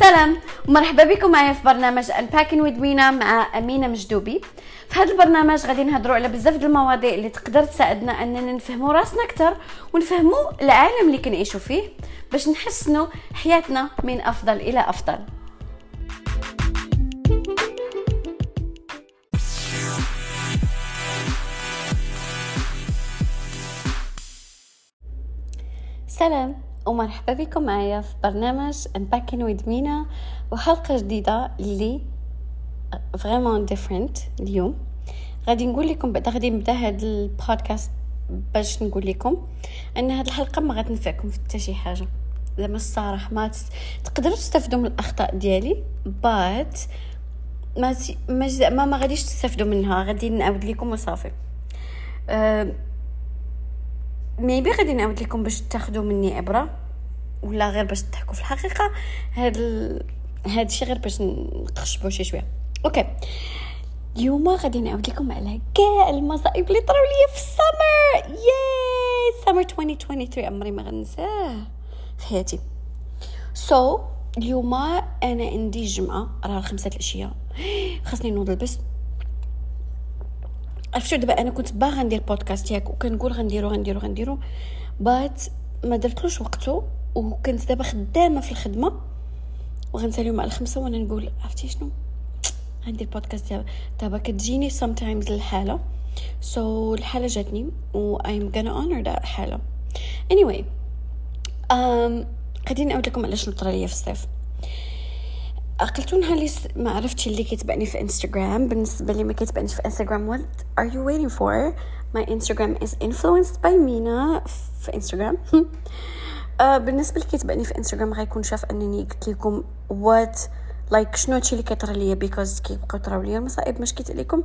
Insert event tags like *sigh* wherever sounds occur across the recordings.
سلام ومرحبا بكم معايا في برنامج with مينا مع أمينة مجدوبي. في هذا البرنامج غادي نهضروا على بزاف د المواضيع اللي تقدر تساعدنا أننا نفهموا راسنا أكثر ونفهموا العالم اللي كنعيشوا فيه باش نحسنوا حياتنا من أفضل إلى أفضل. سلام. ومرحبا بكم معايا في برنامج Unpacking with مينا وحلقة جديدة اللي vraiment different اليوم. غادي نقول لكم بعدا غادي نبدأ هاد البودكاست باش نقول لكم إن هاد الحلقة ما غتنفعكم في حتى شي حاجة. زعما الصراحة ما تقدروا تستافدوا من الأخطاء ديالي بات ما ما ما غاديش تستافدوا منها. غادي نعاود لكم وصافي. أه maybe غادي نعاود لكم باش تاخذوا مني عبرة ولا غير باش تضحكوا في الحقيقة. هاد ال... هاد الشيء غير باش نقشبوا شي شوية. أوكي. اليوم غادي نعاود لكم على كاع المصائب اللي طراو ليا في السمر. ياي سمر 2023 عمري ما غنساه في حياتي. so, اليوم أنا عندي جمعة راه خمسة الاشياء *gasps* خاصني نوض البس. عرفتوا دابا أنا كنت باغا ندير بودكاست ياك وكنقول غنديرو غنديرو غنديرو بات ما درتلوش وقته وكنت دابا خدامة في الخدمة وغنساليو على الخمسة وأنا نقول عرفتي شنو؟ غندير بودكاست دابا. كتجيني sometimes الحالة. سو so, الحالة جاتني و I'm gonna honor that حالة. Anyway um, غادي نعاود لكم على شنو طرا ليا في الصيف عقلتو نهار اللي ما عرفتش اللي كيتبعني في انستغرام بالنسبة لي ما كيتبعنيش في انستغرام what are you waiting for? My instagram is influenced by مينا في *laughs* انستغرام uh, بالنسبة اللي كيتبعني في انستغرام غيكون شاف أنني قلت لكم what لايك شنو هادشي اللي كيطرى ليا بيكوز كيبقاو يطراو ليا المصائب ما شكيت عليكم.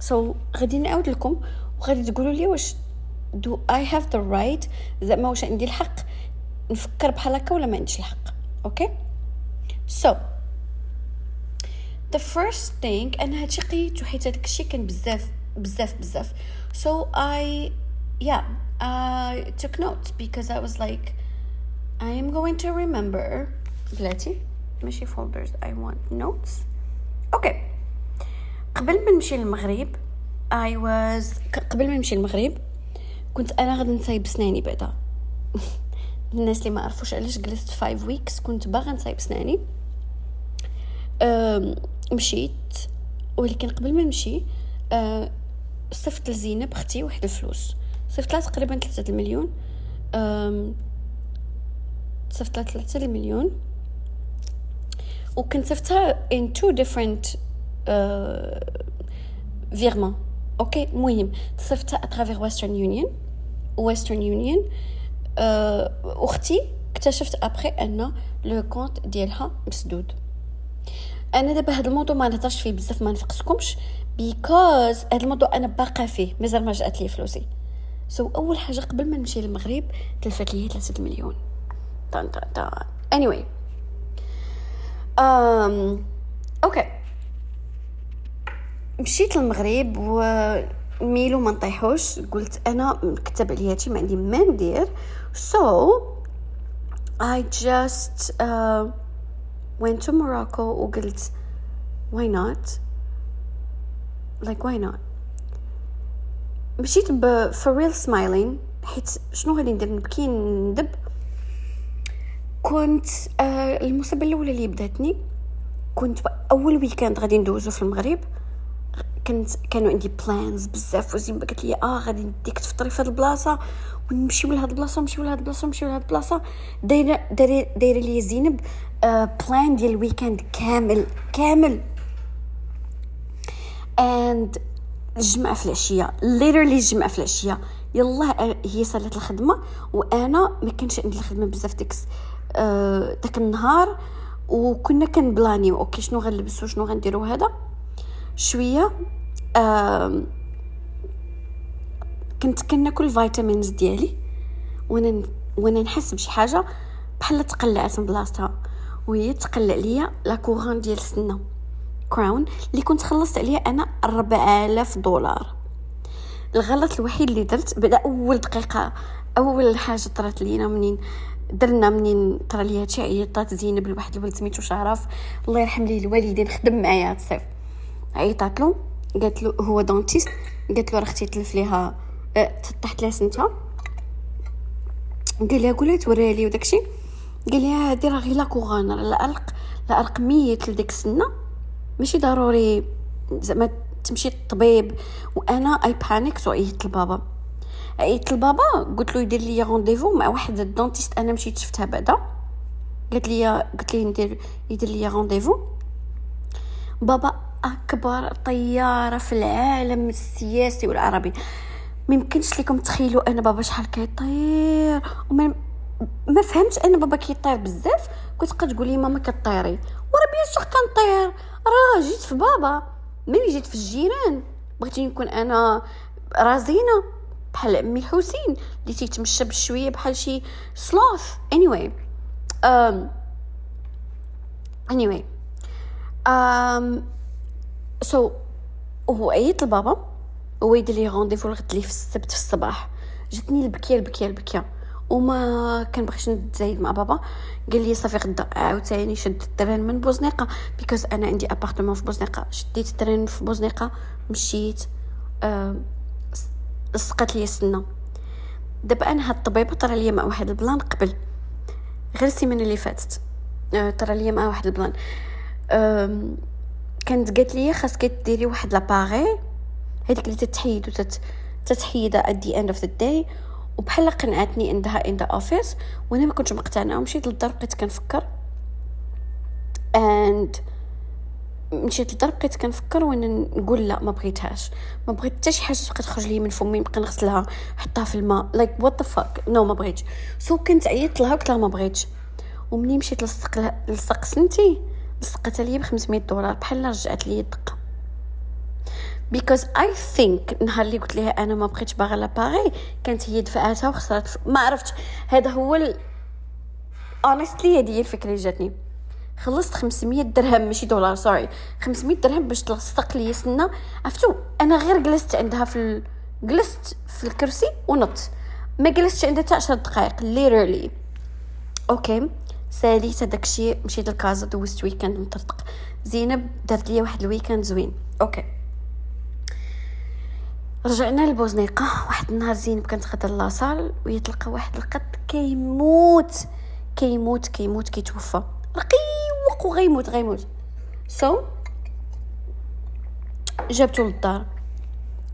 سو so, غادي نعاود لكم وغادي تقولوا لي واش do I have the right زعما واش عندي الحق نفكر بحال هكا ولا ما عنديش الحق. أوكي okay? so the first thing أنا هادشي قيت وحيت هذاك الشيء كان بزاف بزاف بزاف. So I yeah I took notes because I was like I am going to remember. بلاتي. ماشي folders. I want notes. Okay. قبل ما نمشي للمغرب I was قبل ما نمشي للمغرب كنت أنا غادي نصايب سناني بعدا. *laughs* الناس اللي ما عرفوش علاش جلست 5 ويكس كنت باغا نصايب سناني. مشيت ولكن قبل ما نمشي أه صفت لزينب أختي واحد الفلوس. صفت لها تقريبا ثلاثة المليون. صفت لها ثلاثة المليون. وكنت صفتها in two different virement uh, okay المهم صيفطتها à travers Western Union Western Union أختي اكتشفت ابخي أن le compte ديالها مسدود. أنا دابا هذا الموضوع ما نهضرش فيه بزاف ما نفقسكمش because هذا الموضوع أنا باقا فيه مازال ما جات لي فلوسي. so so, أول حاجة قبل ما نمشي للمغرب تلفات لي 3 مليون. طن طن طن. Anyway. um, أوكي مشيت للمغرب و ميلو ما نطيحوش. قلت أنا مكتب عليا هادشي ما عندي ما ندير. So I just went to Morocco وقلت why not? Like why not? مشيت ب for real smiling حيت شنو غادي ندير؟ نبكي ندب. كنت آه المصيبه الأولى اللي بداتني كنت أول weekend غادي ندوزو في المغرب. كنت كانوا عندي plans بزاف وزين قالت لي آه غادي نديك تفطري في هاد البلاصة ونمشيو لهاد البلاصة ونمشيو لهاد البلاصة ونمشيو لهاد البلاصة. دايرة دايرة لي زينب plan ديال ال weekend كامل كامل. and الجمعة في العشية literally الجمعة في العشية. يلا هي سالت الخدمة وأنا ما كانش عندي الخدمة بزاف ديك آه داك النهار. وكنا كنبلانيو okay شنو غنلبسو شنو غنديرو هذا. شوية آه كنت كناكل vitamins ديالي. وأنا وأنا نحس بشي حاجة بحال تقلعت من بلاصتها. وهي تقلع ليا la couronne ديال السنة crown اللي كنت خلصت عليها أنا 4000 دولار. الغلط الوحيد اللي درت بدا أول دقيقة أول حاجة طرات لينا منين؟ درنا منين طرا لي هادشي عيطات زينب لواحد الولد سميتو شرف. الله يرحم ليه الوالدين خدم معايا هاد الصيف. عيطات له قالت له هو dentiste قالت له راه أختي تلف ليها أه تطحت لها سنتها قال لها قولها توريها لي وداكشي. قال لها هادي راه غير la couronne راه العرق العرق ميت لديك السنة ماشي ضروري. زعما تمشي للطبيب. وأنا I panic وعيطت لبابا. عيطت لبابا قلت له يدير لي rendez-vous مع واحد ال dentiste أنا مشيت شفتها بعدا. قالت لي قلت ليه ندير يدير لي rendez-vous بابا أكبر طيارة في العالم السياسي والعربي. ما يمكنش لكم تخيلوا أنا بابا شحال كيطير. وما ما فهمتش ان بابا كيطير بزاف. كنت تبقى تقول لي ماما كطيري. ورا bien sûr كنطير. راه جيت في بابا. ملي جيت في الجيران. بغيتي نكون أنا رزينة بحال أمي الحسين اللي تيتمشى بشوية بحال شي sloth anyway. um, anyway. um, so هو عيط لبابا. هو يدير لي rendez-vous الغد لي في السبت في الصباح. جاتني البكية البكية البكية. وما كنبغيش نتزايد مع بابا. قال لي صافي غدا عاوتاني شد ال train من بوزنيقة. because أنا عندي appartement في بوزنيقة. شديت ال train في بوزنيقة مشيت أه لي السنة. دابا أنا هاد الطبيبة طرا ليا مع واحد ال plan قبل. غير السيمانة اللي فاتت. أه طرا ليا مع واحد ال plan. أه كانت قالت لي خاصك ديري واحد l'appareil هذيك اللي تتحيد وتت تتحيدها at end of the day. وبحال قنعتني عندها in the office وأنا ما كنتش مقتنعة. ومشيت للدار بقيت كنفكر. And مشيت للدار بقيت كنفكر وأنا نقول لا ما بغيتهاش. ما بغيت حتى شي حاجة تبقى تخرج لي من فمي نبقى نغسلها نحطها في الماء. like what the fuck no ما بغيتش. so كنت عيطت لها قلت لها ما بغيتش. ومني مشيت لصق لصق سنتي لصقتها لي ب 500 دولار. بحال رجعت لي الدقة. because I think نهار اللي قلت لها أنا ما بقيتش باغا l'appareil كانت هي دفعتها وخسرت. ما عرفتش. هذا هو ال... honestly هذه هي الفكرة اللي جاتني. خلصت 500 درهم ماشي دولار sorry 500 درهم باش تلصق لي سنة. عرفتو؟ أنا غير جلست عندها في ال... جلست في الكرسي ونضت. ما جلستش عندها حتى 10 دقائق literally okay ساليت هذاك الشيء مشيت لكازا دوزت weekend مطرطق. زينب دارت لي واحد ال weekend زوين. okay رجعنا لبوزنيقة. واحد النهار زينب كانت la salle ويتلقى واحد القط كيموت. كيموت كيموت كيتوفى. رقيق وغيموت غيموت. so so, جابتو للدار.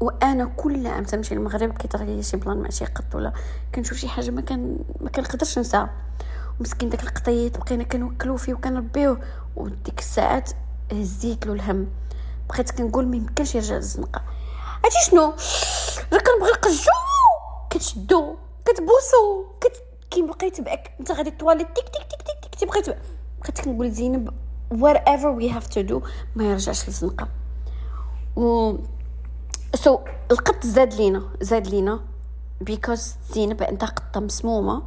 وأنا كل عام تمشي للمغرب كيطرى لي شي plan مع شي قط ولا كنشوف شي حاجة ما كان ما كنقدرش نساها ومسكين داك القطيط بقينا كنوكلو فيه وكنربيوه. وديك الساعات هزيت له الهم. بقيت كنقول ما يمكنش يرجع للزنقة. عرفتي شنو؟ راه كنبغي نقجو كتشدو كتبوسو كت كي بقيت باك انت غادي تواليت تيك تيك تيك تيك تيك بقيت بقيت كنقول زينب whatever we have to do ما يرجعش للزنقة. و سو so, القط زاد لينا زاد لينا because زينب عندها قطة مسمومة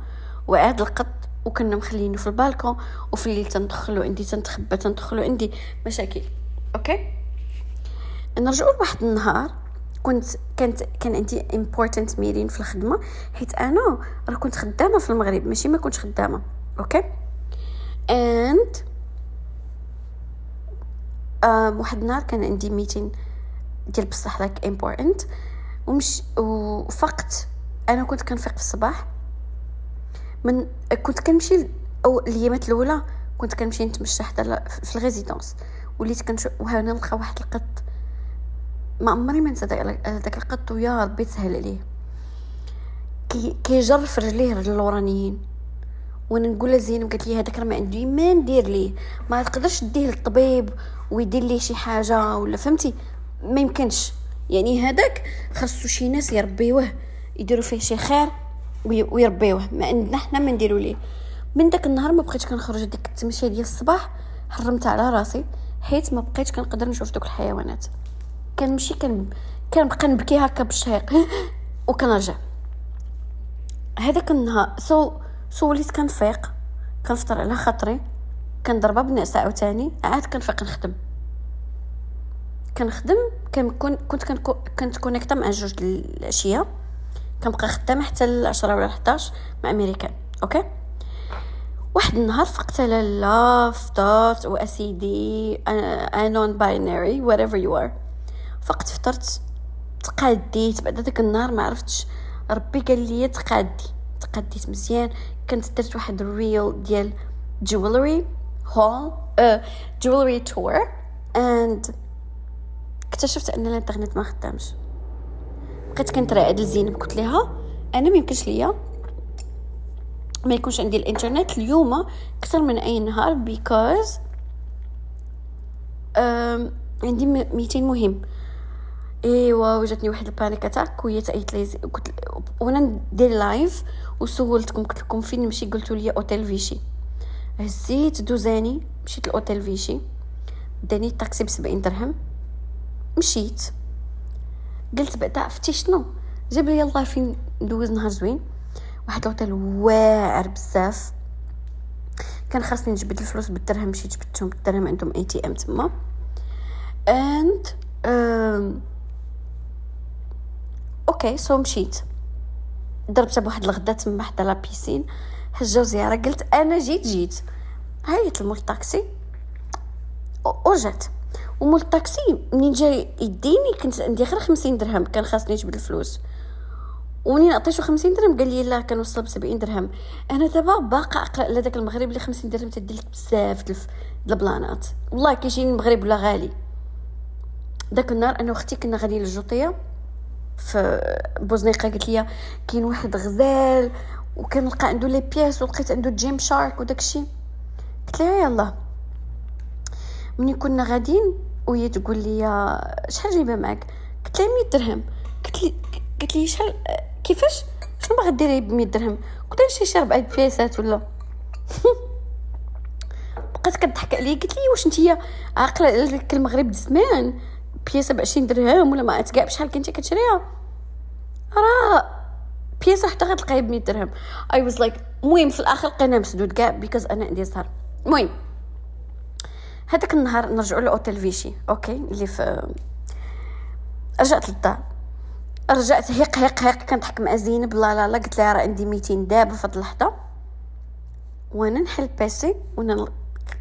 وعاد القط وكنا مخلينه في البالكون وفي الليل تندخلو عندي تنتخبى تندخلو عندي. مشاكل okay؟ نرجعوا لواحد النهار. كنت كانت كان عندي important meeting في الخدمة حيت أنا راه كنت خدامة في المغرب ماشي ما كنتش خدامة okay؟ and um, واحد النهار كان عندي meeting ديال بصح like important ومش وفقت أنا كنت كنفيق في الصباح من كنت كنمشي أو الأيامات الأولى كنت كنمشي نتمشى حدا في ال résidence وليت كنشوف وهنا نلقى واحد القط ما عمري ما ننسى داك القط ويا ربي تسهل عليه. كي كيجر رجليه رجل الورانيين. وأنا نقول لزينب قالت لي هذاك راه ما عندي ما ندير ليه. ما تقدرش ديه للطبيب ويدير ليه شي حاجة ولا فهمتي؟ ما يمكنش. يعني هذاك خاصو شي ناس يربيوه يديروا فيه شي خير ويربيوه. ما عندنا حنا ما نديرو ليه. من داك النهار ما بقيتش كنخرج ديك التمشية ديال الصباح حرمت على راسي حيت ما بقيتش كنقدر نشوف دوك الحيوانات. كنمشي كان كنبقى نبكي هكا بالشهيق. *laughs* وكنرجع. هذاك النهار سو so وليت كنفيق كنفطر على خاطري. كنضربها بنعس عاوتاني عاد كنفيق نخدم. كنخدم كنكون كنت كنت connectée مع جوج العشيه كنبقى خدامه حتى ل 10 ولا 11 مع امريكان okay؟ واحد النهار فقت على لاف دوت وا سيدي non-binary whatever you are. فقت فطرت تقاديت بعد داك النهار ما عرفتش. ربي قال لي تقادي. تقاديت مزيان. كنت درت واحد ال reel ديال jewelry haul jewelry tour and اكتشفت أن الإنترنت ما خدامش. بقيت كنتراعد لزينب قلت لها أنا ما يمكنش ليا. ما يكونش عندي الإنترنت اليوم أكثر من أي نهار because عندي meeting مهم. إيوا وجاتني واحد ال panic attack وهي تايت لي قلت وأنا ندير live وسولتكم قلت لكم فين نمشي قلتوا لي أوتيل فيشي. هزيت دوزاني مشيت لأوتيل فيشي. داني الطاكسي بسبعين درهم. مشيت. قلت بعدا عرفتي شنو؟ جاب لي الله فين ندوز نهار زوين. واحد لوطيل واعر بزاف. كان خاصني نجبد الفلوس بالدرهم مشيت جبدتهم بالدرهم عندهم ATM تما. and okay so مشيت. ضربت بواحد الغدا تما حدا la piscine حجه وزياره قلت أنا جيت جيت. عيطت لمول الطاكسي. ورجعت ومول الطاكسي منين جا يديني كنت عندي غير خمسين درهم كان خاصني نجبد الفلوس. ومنين عطيتو خمسين درهم؟ قال لي لا كنوصل بسبعين درهم. أنا دابا باقا أقرأ على داك المغرب اللي خمسين درهم تدير لك بزاف البلانات. والله كيجيني المغرب ولا غالي. داك النهار أنا وأختي كنا غاديين للجوطية. في بوزنيقة قالت لي كاين واحد غزال وكنلقى عنده les pièces ولقيت عنده Gymshark وداك الشيء. قلت لها يلا ملي كنا غاديين وهي تقول لي شحال جايبة معاك؟ قلت لها 100 درهم. قلت لي قلت لي شحال كيفاش؟ شنو باغا ديري ب 100 درهم؟ قلت لها شي ربعة بياسات ولا. *laughs* بقات كضحك عليا. قلت لي واش نتيا عاقلة على المغرب زمان بياسة ب 20 درهم ولا ما كاع بشحال كنتي كتشريها؟ راه بياسة حتى غتلقاها ب 100 درهم. I was like المهم في الآخر لقينا مسدود كاع because أنا عندي زهر المهم هذاك النهار نرجعوا لأوتيل فيشي okay؟ اللي في رجعت للدار. رجعت هيق هيق هيق كنضحك مع زينب لا لا لا قلت لها راه عندي 200 دابا في هاد اللحظة. وأنا نحل PC وأنا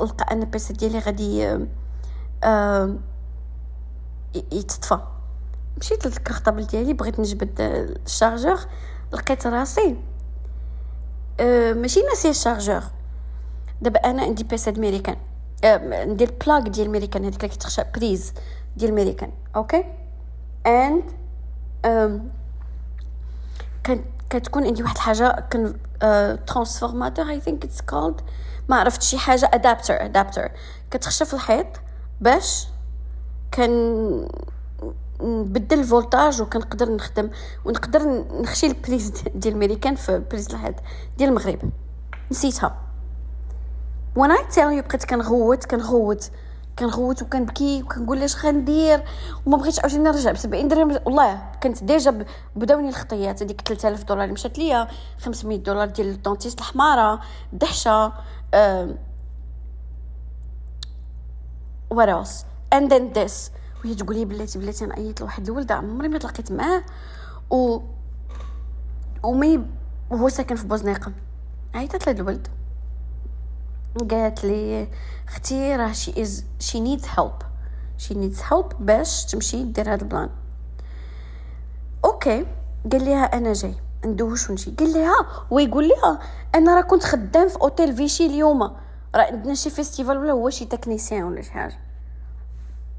نلقى أن ال PC ديالي غادي آه يتطفى. مشيت لل cartable ديالي بغيت نجبد ال chargeur لقيت راسي. أه ماشي ناسي ال chargeur دابا أنا عندي PC américain أه ندير plug ديال الميريكان هذيك اللي كتخشى prise ديال الميريكان okay and كان كتكون عندي واحد الحاجة كان transformateur I think it's called ما عرفت شي حاجة adapter adapter كتخشى في الحيط باش كان نبدل ال voltage وكنقدر نخدم ونقدر نخشي ال prise *laughs* ديال الميريكان في prise الحد ديال المغرب. نسيتها. و I tell you بقيت كنغوت كنغوت كنغوت وكنبكي وكنقول اش غندير وما بغيتش عاوتاني نرجع ب 70 درهم. والله كنت déjà بداوني الخطيات. هذيك 3000 دولار اللي مشات ليا 500 دولار ديال ال dentiste الحمارة الدحشة أه what and then this. وهي تقول لي بلاتي بلاتي أنا عيطت لواحد الولد عمري ما تلاقيت معاه. و ومي وهو ساكن في بوزنيقة. عيطت لهاد الولد. قالت لي أختي راه she is she needs help she needs help باش تمشي دير هاد البلان. okay. قال ليها أنا جاي. ندوش ونجي قال لها ويقول لها أنا راه كنت خدام في أوتيل فيشي اليوم. راه عندنا شي festival ولا هو شي technicien ولا شي حاجة.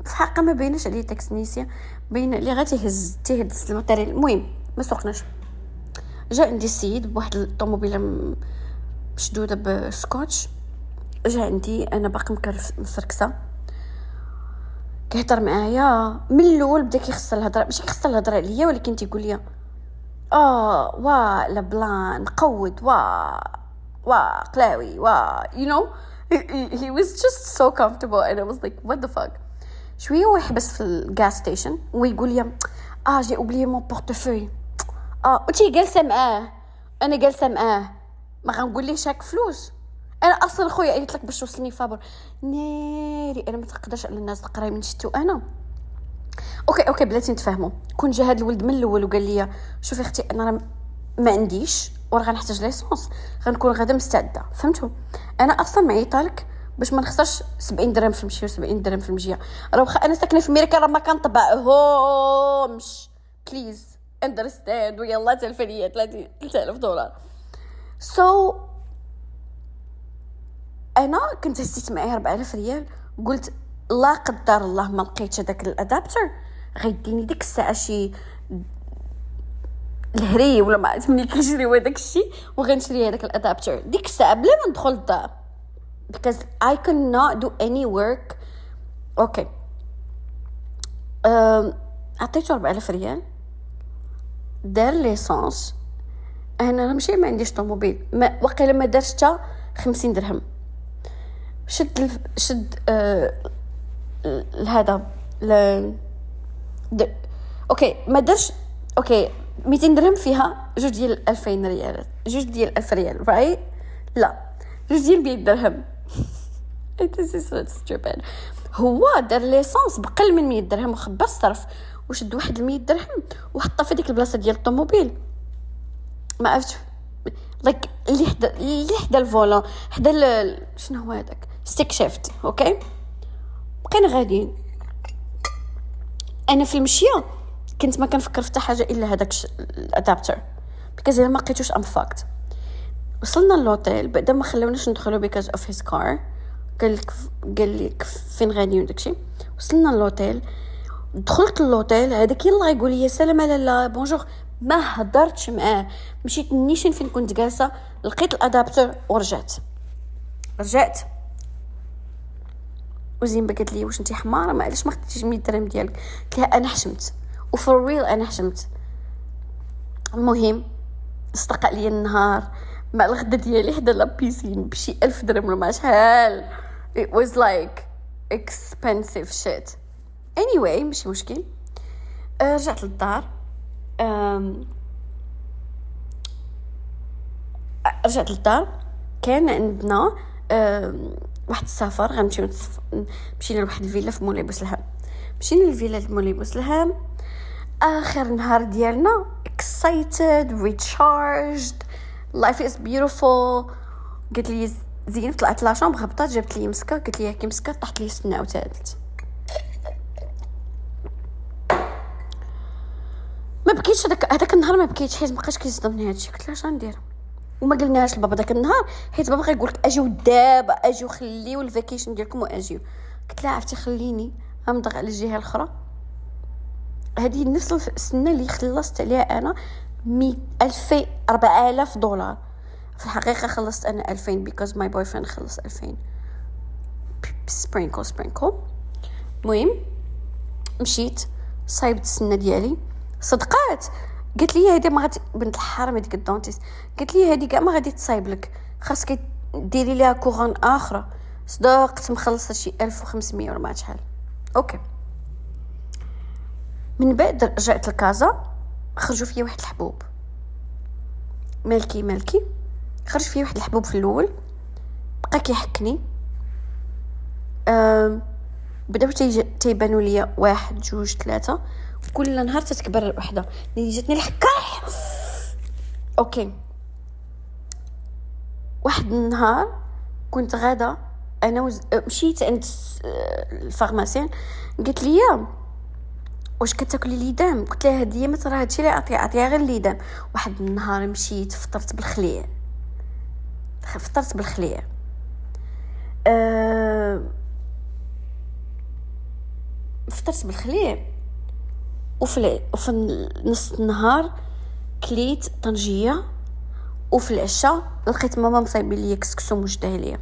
حقه ما بيناش عليه technicien بين اللي غير تيهز تيهز ال matériel المهم ما سوقناش. جا عندي السيد بواحد الطوموبيلة مشدودة بسكوتش. جا عندي أنا باقي مفركسه كيهضر معايا. من الأول بدا كيخسر الهضرة. ماشي كيخسر الهضرة عليا ولكن تيقول لي آه وا لا بلان قود وا وا قلاوي وا. You know he was just so comfortable. And I was like what the fuck? شوية ويحبس في ال gas station ويقول لي آه j'ai oublié mon portefeuille آه وتي جالسه معاه. أنا جالسه معاه. ما غنقول ليه شاك فلوس. أنا أصلا خويا قلت لك باش توصلني فابور. ناري أنا ما تقدرش على الناس القراي من شتو أنا. okay okay بلاتي نتفاهموا كون جا هاد الولد من الأول وقال لي شوفي أختي أنا ما عنديش وراه غنحتاج l'essence. غنكون غادا مستعدة. فهمتوا أنا أصلا معيطه لك باش ما نخسرش 70 درهم في المشيه و70 درهم في المجيه راه واخا أنا ساكنة في أمريكا راه ما كنطبعهمش. please understand ويلا تلفى ليا 3000 دولار. so so, أنا كنت هزيت معايا 4000 ريال قلت لا قدر الله ما لقيتش هذاك ال adapter. غيديني ديك الساعة شي الهري ولا ما عرفت منين كيجري هذاك الشيء وغنشري هذاك ال adapter. ديك الساعة بلا ما ندخل الدار. Because I cannot do any work. okay um, عطيته 4000 ريال. دار l'essence أنا ماشي ما عنديش طوموبيل. ما وقيلا ما دارش حتى 50 درهم. شد الف... شد آه... هذا ل... د... okay ما درش okay 200 درهم فيها جوج ديال 2000 ريال. جوج ديال 1000 ريال right لا. جوج ديال 100 درهم. *laughs* this is stupid. هو دار l'essence بقل من 100 درهم وخبى الصرف وشد واحد 100 درهم وحطها في ديك البلاصة ديال الطوموبيل. ما عرفتش like اللي حدا اللي حدا ال volant حدا شنو هو هذاك؟ stick shift okay بقينا غاديين. أنا في المشية كنت ما كنفكر في حتى حاجة إلا هذاك ال adapter because ما لقيتوش in fact وصلنا للوتيل بعدا ما خلوناش ندخلو because of his car قال لك قال لك فين غادي وداكشي وصلنا للوتيل دخلت للوتيل هذاك يلا يقول لي سلام لالا bonjour. ما هضرتش معاه. مشيت نيشان فين كنت جالسة لقيت ال adapter ورجعت. رجعت. وزين قالت لي واش انت حمارة؟ ما علاش ما خديتيش 100 درهم ديالك. قلت لها أنا حشمت. وفور ريل أنا حشمت. المهم استقى لي النهار. مع الغدا ديالي حدا لا بيسين بشي ألف درهم ولا شحال. It was like expensive shit. Anyway ماشي مشكل. آه، رجعت للدار. رجعت للدار. كان عندنا واحد السفر. غنمشيو مشينا لواحد الفيلا في مولاي بوسلهام مشينا للفيلا في مولاي بوسلهام آخر نهار ديالنا excited recharged. Life is beautiful. قالت لي زين طلعت la chambre هبطات جابت لي مسكه قالت لي هاكي مسكه طاحت لي السنة عاوتانت ما بكيتش هذاك هذاك النهار ما بكيتش حيت مابقاش كيصدمني هادشي. قلت لها اش غندير؟ وما قلناهاش لبابا داك النهار حيت بابا غيقول لك أجيو دابا أجيو خليو ال vacation ديالكم وأجيو. قلت لها عرفتي خليني غنمضغ على الجهة الأخرى. هذه نفس السنة اللي خلصت عليها أنا مي ألفي أربعة آلاف دولار. في الحقيقة خلصت أنا ألفين because my boyfriend خلص ألفين. sprinkle sprinkle المهم مشيت صايبت السنة ديالي. صدقات قالت لي هذه ما غادي بنت الحرام هذيك ال dentiste قالت لي هذه كاع ما غادي تصايب لك. خاصك ديري ليها couronne أخرى صدقت مخلصة شي 1500 ولا ما شحال. okay. من بعد رجعت لكازا خرجوا فيا واحد الحبوب. مالكي مالكي خرج فيا واحد الحبوب في الأول بقى كيحكني. أه بداو تيبانوا ليا واحد جوج ثلاثة كل نهار تتكبر وحده اللي جاتني الحكاح. okay. واحد النهار كنت غادة. أنا وز... مشيت عند ال pharmacienne. قالت لي واش كتاكلي ليدام قلت لها هديه ما ترى هادشي اللي عطيها عطيها غير ليدام واحد النهار مشيت فطرت بالخليع فطرت بالخليع أه... فطرت بالخليع وفي وفي نص النهار كليت طنجية. وفي العشاء لقيت ماما مصايبة ليا كسكسو مجداه ليا.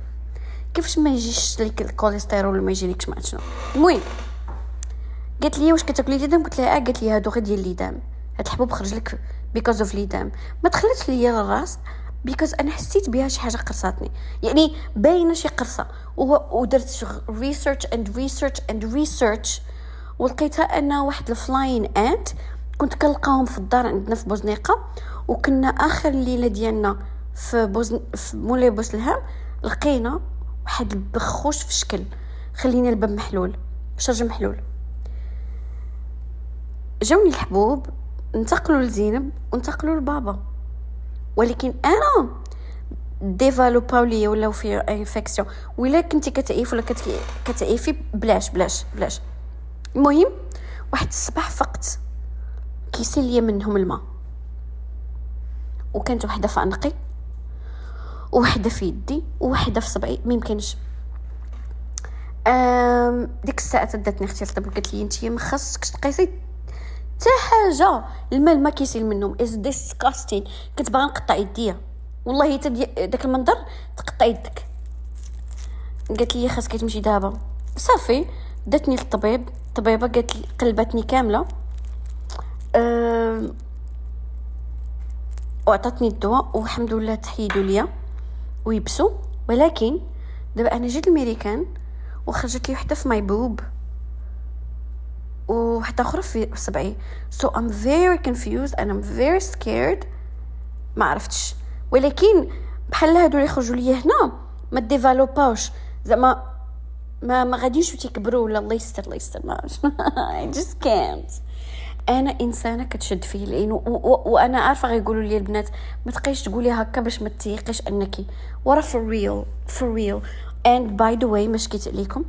كيفاش ما يجيش لك الكوليسترول ما يجيلكش ما شنو؟ المهم قالت لي واش كتاكلي ليدام قلت لها آه قالت لي هادو غير ديال ليدام هاد الحبوب خرج لك because of ليدام ما دخلتش ليا للراس because أنا حسيت بها شي حاجة قرصاتني. يعني باينة شي قرصة. ودرت research and research and research ولقيتها أن واحد ال flying ant كنت كنلقاهم في الدار عندنا في بوزنيقة. وكنا آخر الليلة ديالنا في بوزن في مولاي بوسلهام لقينا واحد البخوش في شكل. خلينا الباب محلول. الشرجم محلول. جاوني الحبوب انتقلوا لزينب وانتقلوا لبابا. ولكن أنا ديفالوباو ليا ولاو في infection ولا كنتي كتعيف ولا كتعيفي بلاش بلاش بلاش. المهم واحد الصباح فقت كيسيل ليا منهم الماء. وكانت وحدة في عنقي وحده في يدي وحده في صبعي. ما يمكنش. ديك الساعة تداتني أختي الطب قالت لي انت ما تقيسي حتى حاجة. الماء ما كيسيل منهم. از ديسكاستين كنت باغا نقطع يديا. والله حتى داك المنظر تقطع يدك. قالت لي خاصك تمشي دابا. صافي. داتني للطبيب. الطبيبة قالت لي قلبتني كاملة. أه وعطاتني الدواء والحمد لله تحيدوا ليا. ويبسوا. ولكن دابا أنا جيت الميريكان وخرجت لي وحدة في my boob. وحتى أخرى في صبعي so I'm very confused and I'm very scared. ما عرفتش. ولكن بحال هادو اللي خرجوا لي هنا ما développaوش زعما ما ما غاديش تيكبروا ولا الله يستر الله يستر. ما *laughs* I just can't. أنا إنسانة كتشد فيه العين وأنا عارفة غيقولوا لي البنات ما تبقيش تقولي هكا باش ما تيقيش انك ورا for real for real. And by the way ما شكيت عليكم؟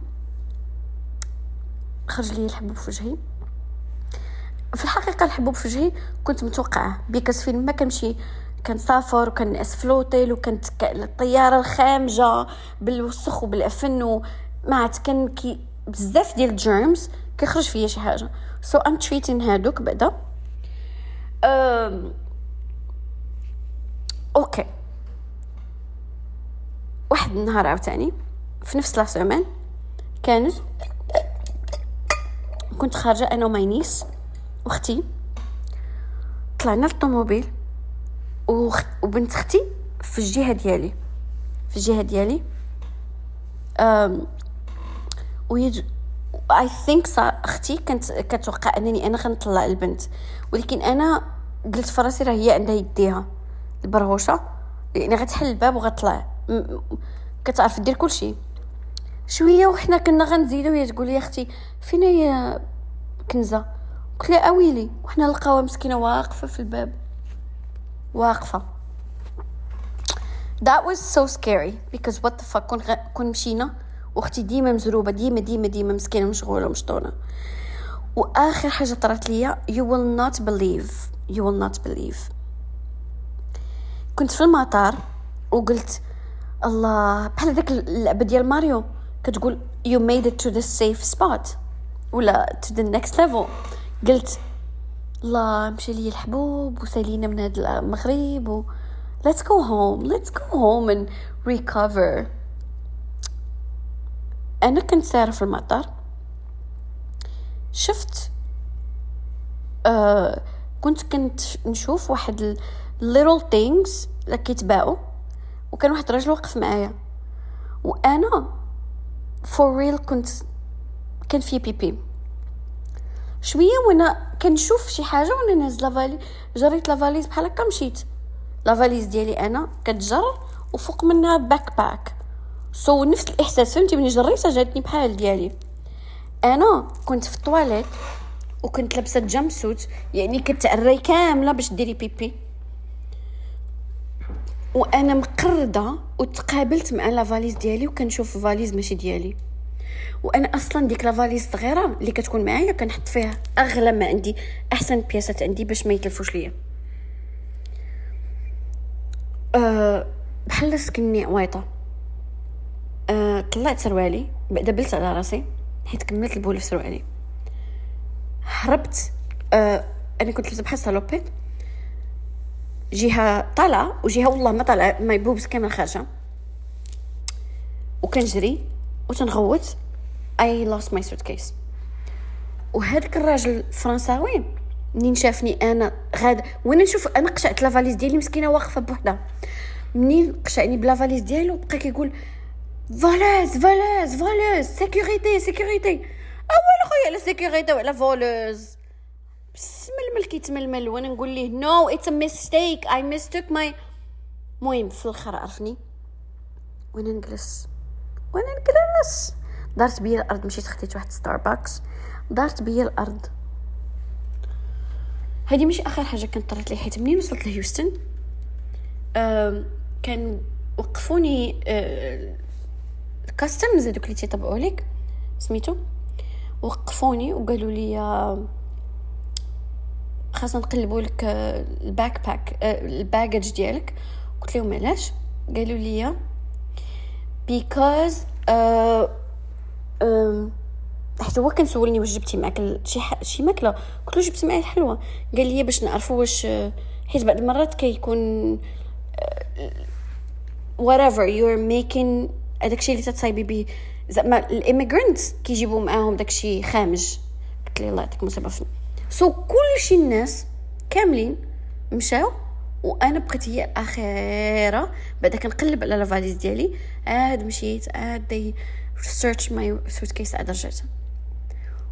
خرج لي الحبوب في وجهي في الحقيقة الحبوب في وجهي كنت متوقعة because فين ما كنمشي كنسافر وكنعس في لوطيل وكانت الطيارة الخامجة بالوسخ وبالعفن وما كان كي بزاف ديال ال germs كيخرج فيا شي حاجة. so I'm treating هادوك بعدا. أوكي واحد النهار عاوتاني في نفس لاس عمان كانت كنت خارجة أنا وماينيس وأختي. طلعنا للطوموبيل وبنت أختي في الجهة ديالي. في الجهة ديالي. أم ويج اي ثينك أختي كانت كتوقع أنني أنا غنطلع البنت ولكن أنا قلت فراسي راه هي عندها يديها. البرغوشه يعني غتحل الباب وغتطلع كتعرف دير كلشي. شوية وحنا كنا غنزيدو. هي تقول لي أختي فين هي كنزة؟ قلت لها أويلي. وحنا لقاوها مسكينة واقفة في الباب. واقفة. That was so scary because what the fuck كون, كون مشينا وأختي ديما مزروبة ديما ديما ديما مسكينة مشغوله ومشطونة. وآخر حاجة طرات ليا you will not believe you will not believe. كنت في المطار وقلت الله بحال هذاك اللعبه ديال ماريو. كتقول you made it to the safe spot. ولا to the next level. قلت الله مشى لي الحبوب وسالينا من هذا المغرب و let's go home let's go home and recover. أنا كنت سايرة في المطار. شفت آه كنت كنت نشوف واحد little things اللي كيتباعوا وكان واحد الراجل واقف معايا. وأنا for real كنت كان فيا pipi. شوية وأنا كنشوف شي حاجة وأنا نازله فالي جريت la valise بحال هكا مشيت. la valise ديالي أنا كتجر وفوق منها backpack so so, نفس الإحساس فهمتي؟ ملي جريتها جاتني بحال ديالي. أنا كنت في الطواليت وكنت لابسة jumpsuit يعني كتعري كاملة باش ديري pipi. وأنا مقرده وتقابلت مع la valise ديالي وكنشوف فاليز ماشي ديالي. وأنا أصلا ديك la valise صغيرة اللي كتكون معايا كنحط فيها اغلى ما عندي احسن pièceات عندي باش ما يتلفوش ليا. أه بحال سكني عويطه أه طلعت سروالي بعدا بلت على راسي حيت كملت البول في سروالي. هربت أه أنا كنت لابسة بحال salopette جهة طالعه وجهة والله ما طالعه my boobs كامل خارجه وكنجري وتنغوت. I lost my suitcase. وهذاك الراجل الفرنساوي منين شافني أنا غاد وأنا نشوف أنا قشعت لافاليز ديالي مسكينة واقفة بوحدها. منين قشعني بلا فاليز ديالو بقى كيقول فاليز فاليز فاليز سيكوريتي سيكوريتي اول خويا على سيكوريتي وعلى فولوز ململ كيتململ وأنا نقول ليه نو اتس ا ميستيك اي ميستيك ماي المهم في الآخر عرفني. وأنا نجلس. وأنا نجلس. دارت بيا الأرض مشيت خديت واحد ستاربكس دارت بيا الأرض. هذه ماشي آخر حاجة كانت طرات لي حيت منين وصلت لهيوستن؟ كان وقفوني ال customs هذوك اللي تيطبعوا لك سميتو؟ وقفوني وقالوا لي خاصنا نقلبوا لك آه، ال backpack آه، ال baggage ديالك. قلت لهم علاش؟ قالوا لي because حتى هو كان سولني واش جبتي معك شي. شي ماكلة. قلت له جبت معايا الحلوة. قال لي باش نعرفوا واش آه، حيت بعض المرات كيكون whatever you're making هذاك اللي تتصايبي به زعما ال immigrants كيجيبوا معاهم داكشي خامج. قلت لي الله يعطيك مصيبة so كلشي الناس كاملين مشاو وأنا بقيت هي الأخيرة. بعدا كنقلب على la valise ديالي. عاد مشيت عاد they search my suitcase عاد رجعت.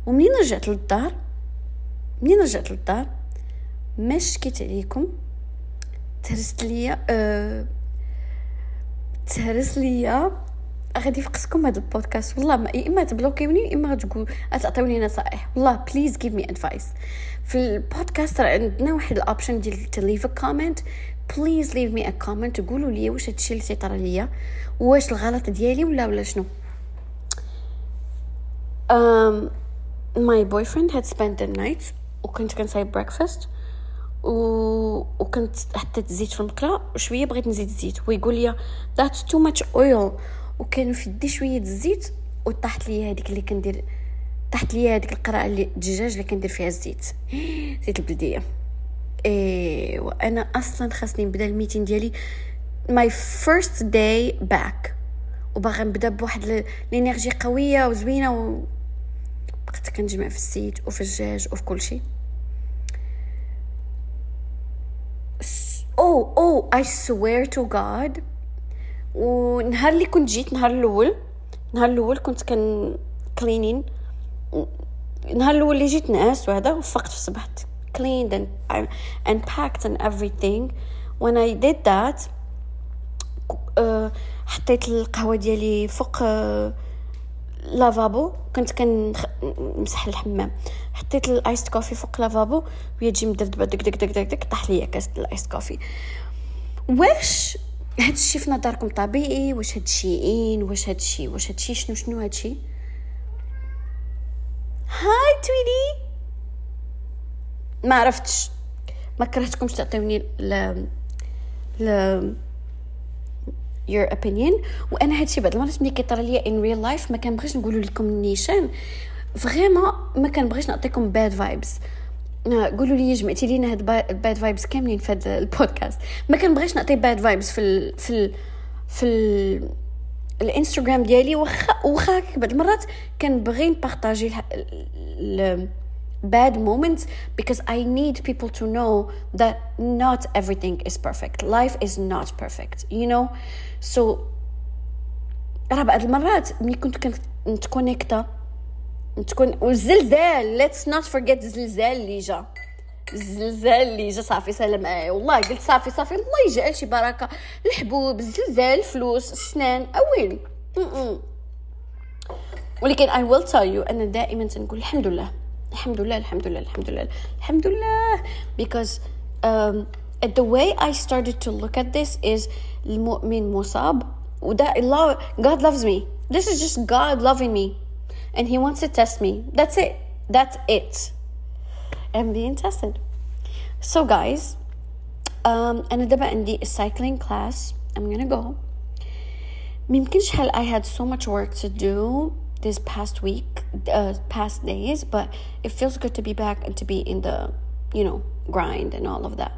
ومنين رجعت للدار؟ منين رجعت للدار؟ ما شكيت عليكم. تهرست ليا أه تهرس ليا. غادي يفقسكم هذا البودكاست. والله ما يا إما تbloquiوني يا إما غتقول تعطيوني نصائح. والله please give me advice في البودكاست راه عندنا واحد ال option ديال ت leave comment please leave me a comment وقولوا لي واش هادشي اللي تيطرى ليا واش الغلط ديالي ولا ولا شنو. Um, my boyfriend had spent the night وكنت كنصايب breakfast و... وكنت حطيت الزيت في المقله وشويه بغيت نزيد الزيت ويقول لي that's too much oil. وكان في يدي شوية الزيت وطاحت لي هذيك اللي كندير طاحت لي هذيك القرعه اللي الدجاج اللي كندير فيها الزيت. *gasps* زيت البلدية. إيه وأنا أصلا خاصني نبدأ ال meeting ديالي my first day back. وباغا نبدأ بواحد ال- ال energy قوية وزوينة و بقيت كنجمع في الزيت وفي الدجاج وفي كل شيء. أو أو I swear to God ونهار اللي كنت جيت نهار الأول نهار الأول كنت كن cleaning النهار الأول اللي جيت نعاس وهذا وفقت في صبحت cleaned and and packed and everything. When I did that آه، حطيت القهوة ديالي فوق آه، lavabo كنت كنمسح الحمام. حطيت ال iced coffee فوق lavabo وهي تجي مدردبه دك دك دك دك دك طاح ليا كاس ال iced coffee واش هاد الشي في نظركم طبيعي؟ واش هاد الشي ان واش هاد الشي؟ واش هاد الشي؟ شنو شنو هاد الشي؟ هاي تويدي ما عرفتش. ما كرهتكمش تعطيوني ل ل your opinion. وأنا هادشي بعض المرات ملي كيطرى ليا in real life ما كنبغيش نقول لكم نيشان. vraiment ما كنبغيش نعطيكم vibes. آه، قولوا لي جمعتي لينا هاد ال bad vibes كاملين في هاد البودكاست ما كنبغيش نعطي bad vibes في ال في ال في ال الانستغرام ديالي واخا واخا بعض المرات كنبغي نبارطاجي الح- ال- ال- bad moments because I need people to know that not everything is perfect. Life is not perfect, you know? So راه بعض المرات ملي كنت كنتكونيكتا تكون والزلزال let's not forget الزلزال اللي جا الزلزال اللي جا صافي سلام. معايا والله قلت صافي صافي. الله يجعل شي بركة. الحبوب الزلزال الفلوس السنان م-م. ولكن I will tell you أنا دائما تنقول الحمد لله. الحمد لله الحمد لله الحمد لله الحمد لله. Because um, the way I started to look at this is المؤمن مصاب. وده الله God loves me. This is just God loving me. and he wants to test me that's it that's it I'm being tested so guys um, أنا دابا عندي a cycling class I'm gonna go ميمكنش حال I had so much work to do this past week, uh, past days, but it feels good to be back and to be in the, you know, grind and all of that.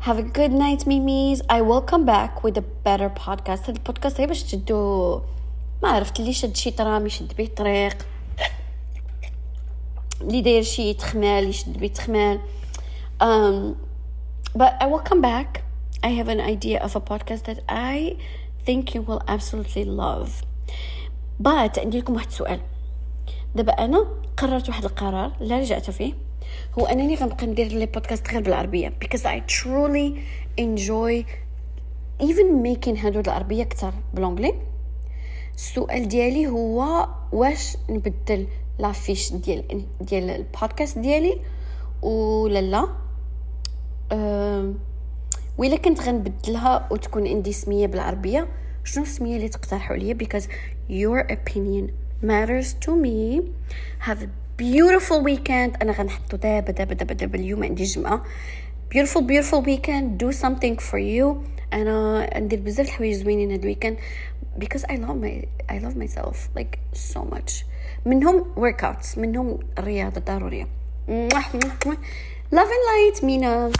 Have a good night, Mimis. I will come back with a better podcast. هاد البودكاست غير باش تدو ما عرفت اللي شد شي ترام يشد بيه الطريق. اللي داير شي تخمال يشد بيه تخمال. um, but I will come back. I have an idea of a podcast that I think you will absolutely love. But عندي لكم واحد السؤال دابا أنا قررت واحد القرار لا رجعت فيه. هو أنني غنبقى ندير لي بودكاست غير بالعربية because I truly enjoy even making هادو العربية أكثر بالانجلي السؤال ديالي هو واش نبدل لافيش ديال ديال البودكاست ديالي ولا لا؟ وإلا كنت غنبدلها وتكون عندي سمية بالعربية شنو السمية اللي تقترحوا لي because your opinion matters to me. Have a beautiful weekend. أنا غنحطو دابا دابا دابا دابا اليوم عندي جمعة. Beautiful beautiful weekend. Do something for you. أنا ندير بزاف الحوايج زوينين هاد الويكند. because I love my I love myself like so much منهم workouts منهم الرياضة ضرورية love and light مينا